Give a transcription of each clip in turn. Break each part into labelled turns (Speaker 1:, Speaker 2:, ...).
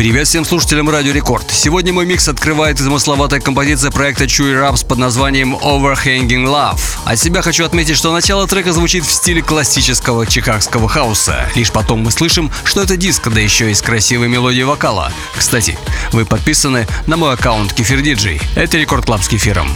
Speaker 1: Привет всем слушателям Радио Рекорд. Сегодня мой микс открывает замысловатая композиция проекта Chewy Rubs под названием Overhanging Love. От себя хочу отметить, что начало трека звучит в стиле классического чикагского хауса. Лишь потом мы слышим, что это диско, да еще и с красивой мелодией вокала. Кстати, вы подписаны на мой аккаунт Кефир Диджей. Это Record Club с кефиром.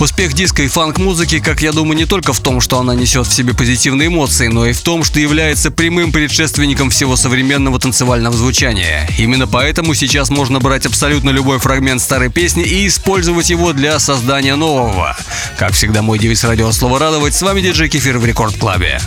Speaker 1: Успех диска и фанк-музыки, как я думаю, не только в том, что она несет в себе позитивные эмоции, но и в том, что является прямым предшественником всего современного танцевального звучания. Именно поэтому сейчас можно брать абсолютно любой фрагмент старой песни и использовать его для создания нового. Как всегда, мой девиз радио «Слово радовать». С вами диджей Кефир в Рекорд Клабе.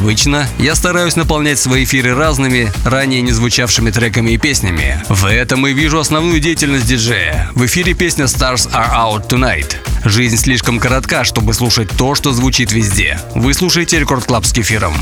Speaker 1: Обычно я стараюсь наполнять свои эфиры разными, ранее не звучавшими треками и песнями. В этом и вижу основную деятельность диджея. В эфире песня Stars Are Out Tonight. Жизнь слишком коротка, чтобы слушать то, что звучит везде. Вы слушаете Record Club с кефиром.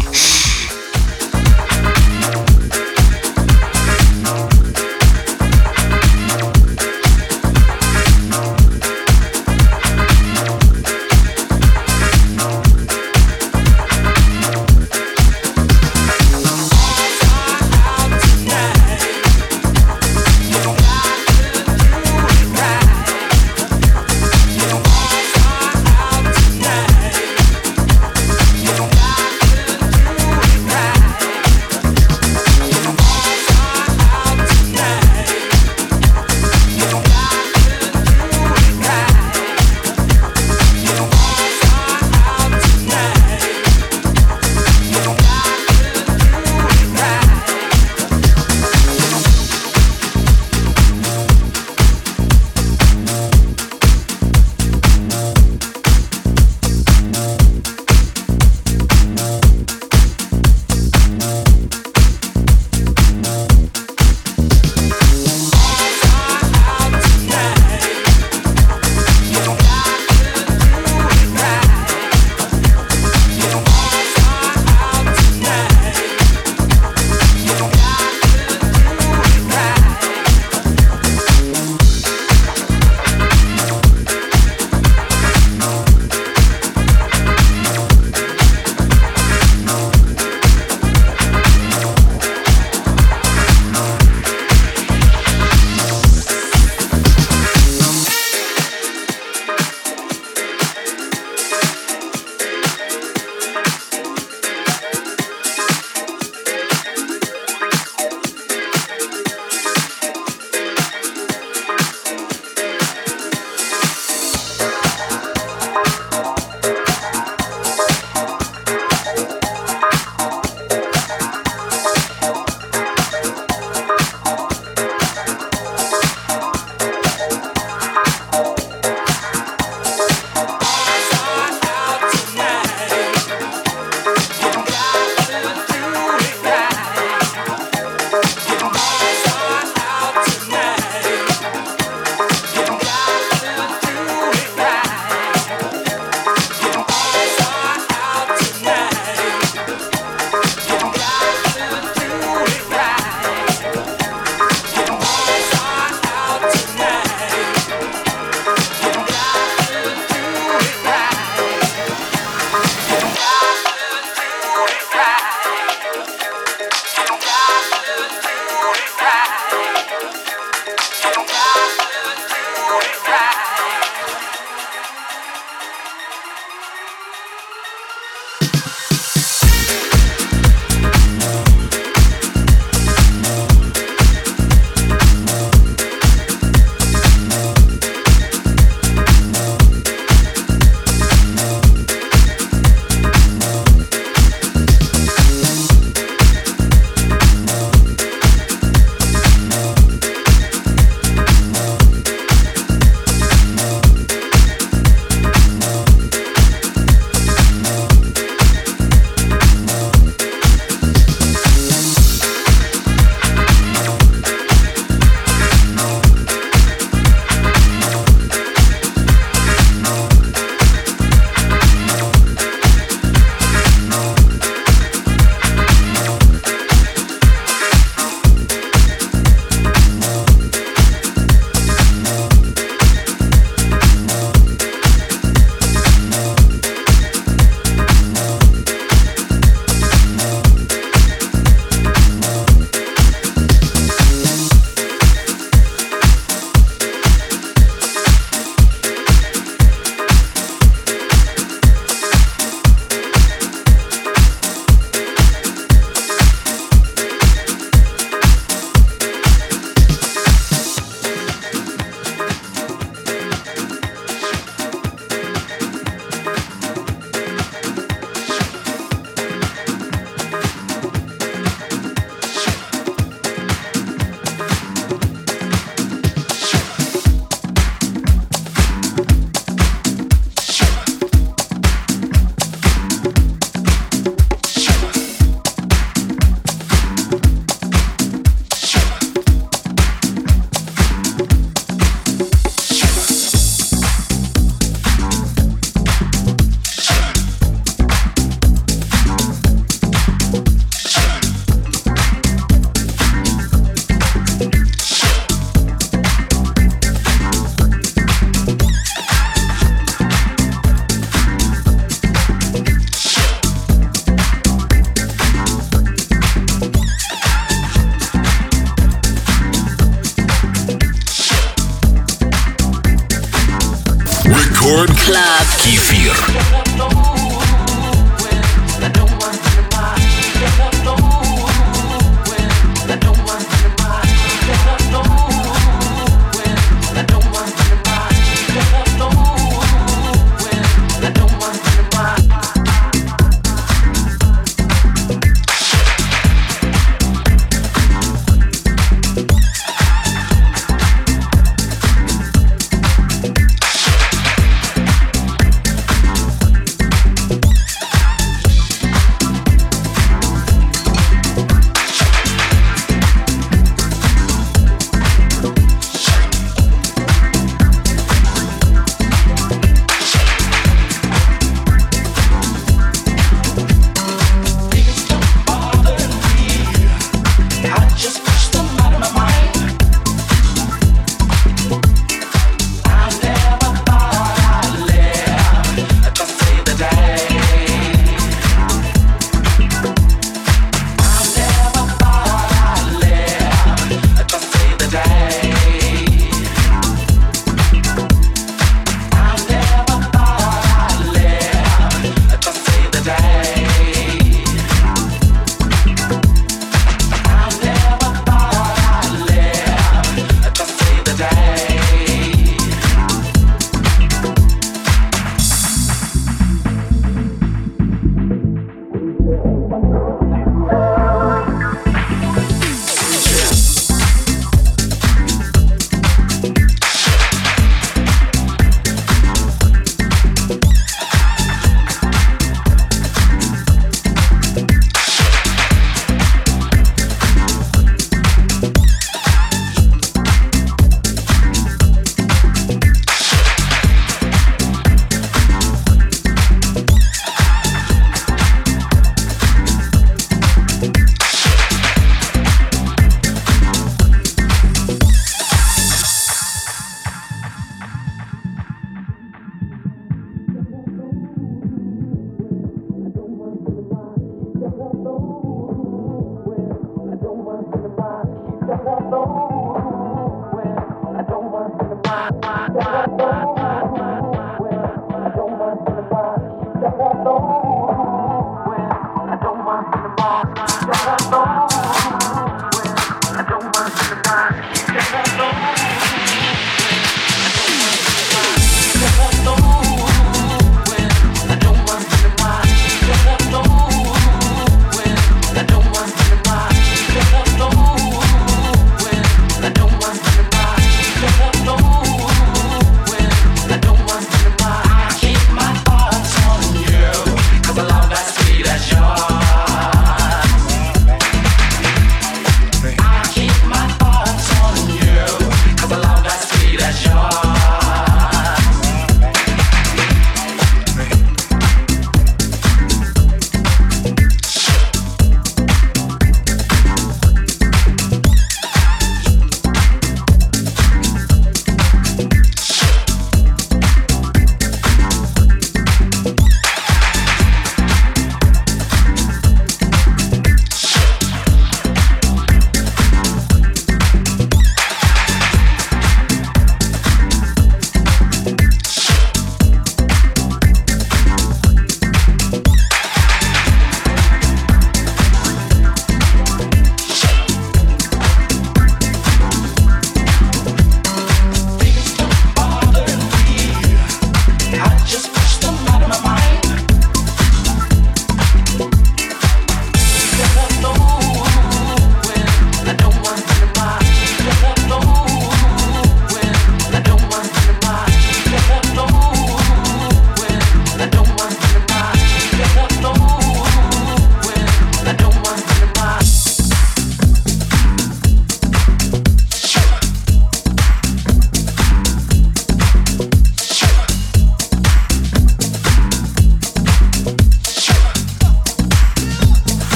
Speaker 2: Oh,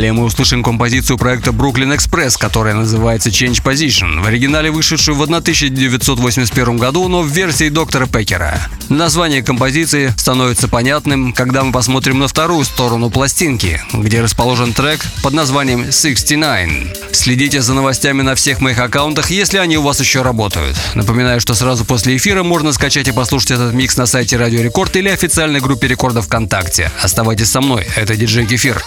Speaker 1: Далее мы услышим композицию проекта Brooklyn Express, которая называется Change Position, в оригинале вышедшую в 1981 году, но в версии доктора Пекера. Название композиции становится понятным, когда мы посмотрим на вторую сторону пластинки, где расположен трек под названием 69. Следите за новостями на всех моих аккаунтах, если они у вас еще работают. Напоминаю, что сразу после эфира можно скачать и послушать этот микс на сайте Радио Рекорд или официальной группе Рекорда ВКонтакте. Оставайтесь со мной, это диджей Кефир.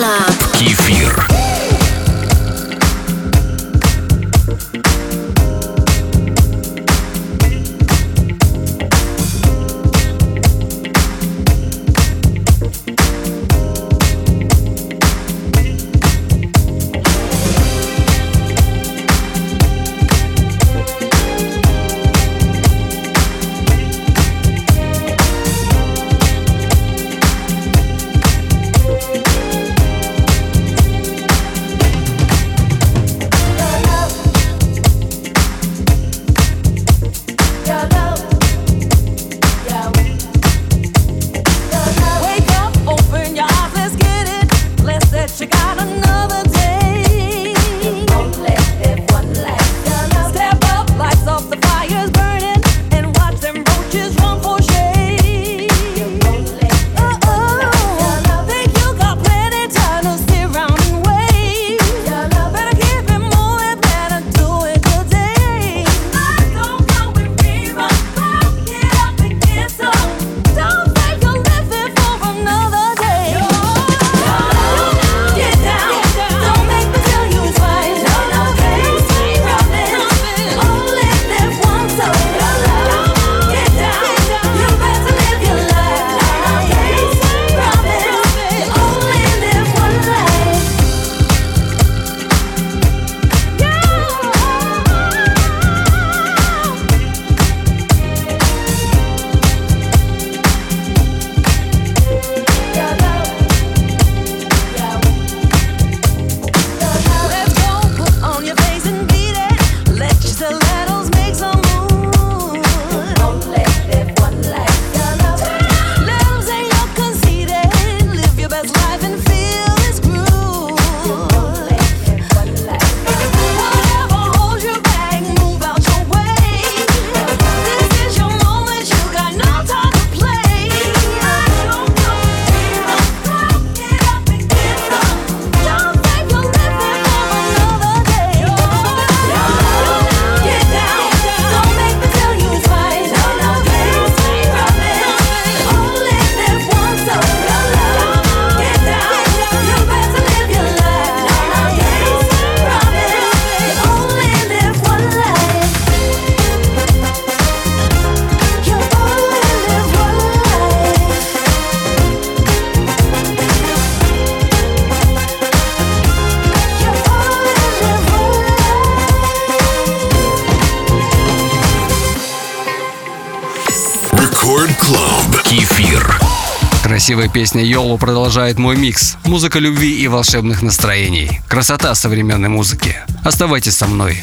Speaker 3: Club.
Speaker 1: Красивая песня Йолу продолжает мой микс. Музыка любви и волшебных настроений. Красота современной музыки. Оставайтесь со мной.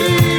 Speaker 4: me.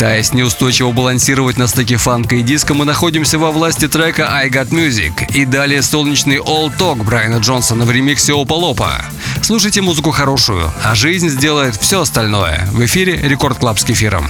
Speaker 1: Пытаясь неустойчиво балансировать на стыке фанка и диско, мы находимся во власти трека I Got Music и далее солнечный All Talk Брайана Джонсона в ремиксе Opolopo. Слушайте музыку хорошую, а жизнь сделает все остальное. В эфире Record Club с кефиром.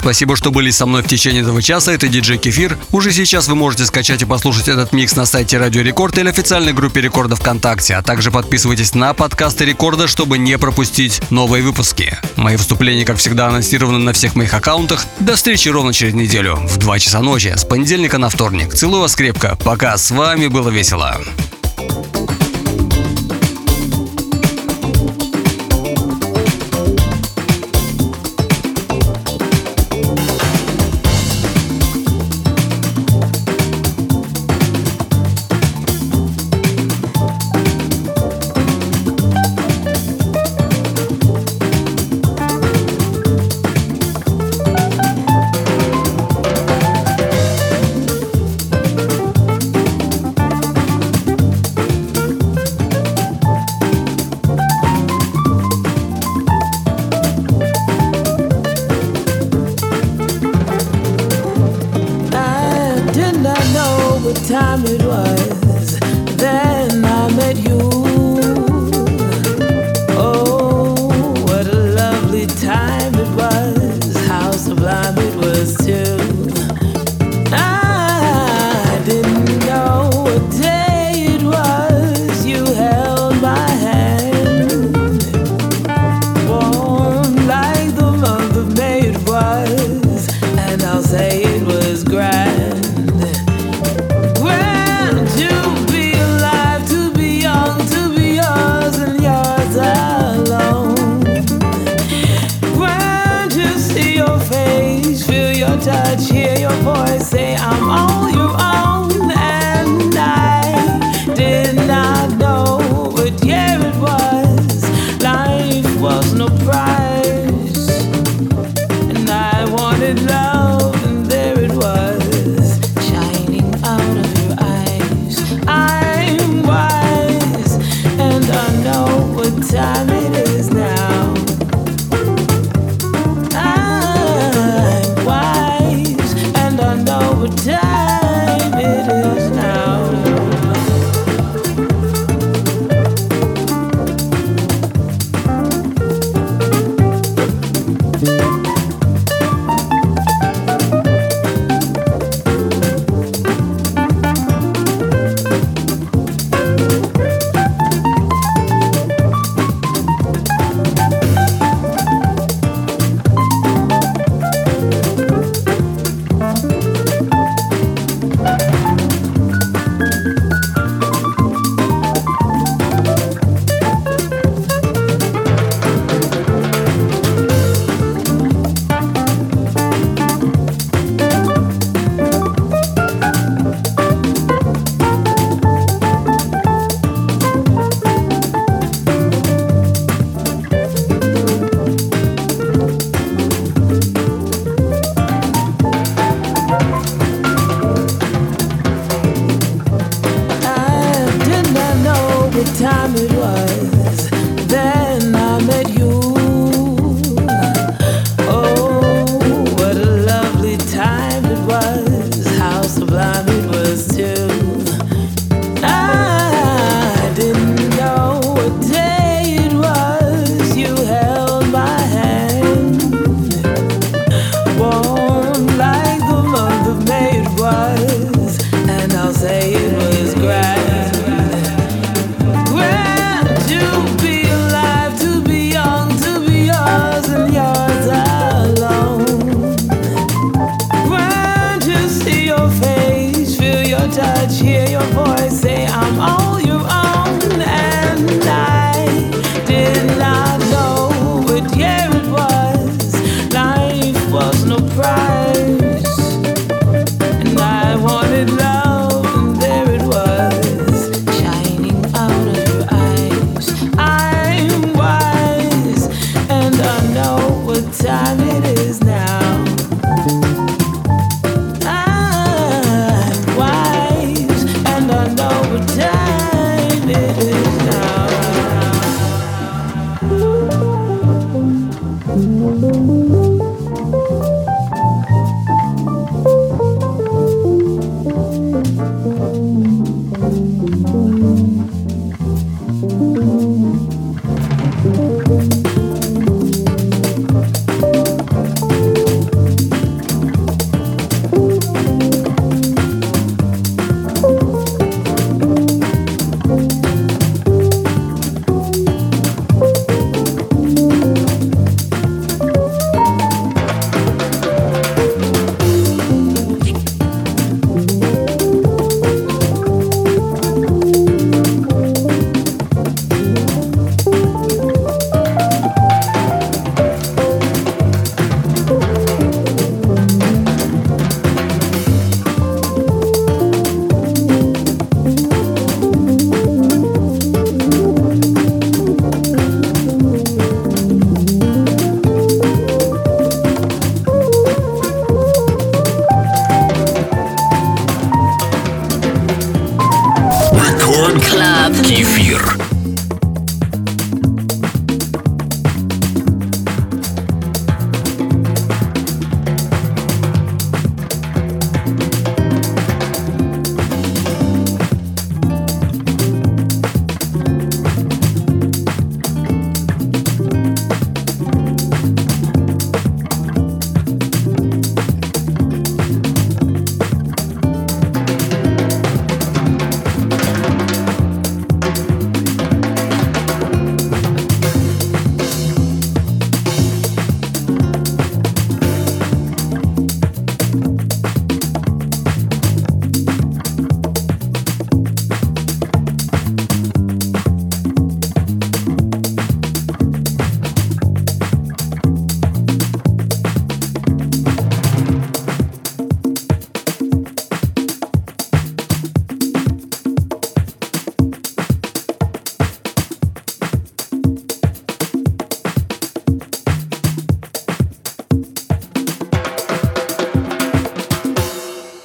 Speaker 1: Спасибо, что были со мной в течение этого часа. Это диджей Кефир. Уже сейчас вы можете скачать и послушать этот микс на сайте Радио Рекорд или официальной группе Рекорда ВКонтакте. А также подписывайтесь на подкасты Рекорда, чтобы не пропустить новые выпуски. Мои выступления, как всегда, анонсированы на всех моих аккаунтах. До встречи ровно через неделю в 2 часа ночи, с понедельника на вторник. Целую вас крепко. Пока. С вами было весело.
Speaker 4: time it was.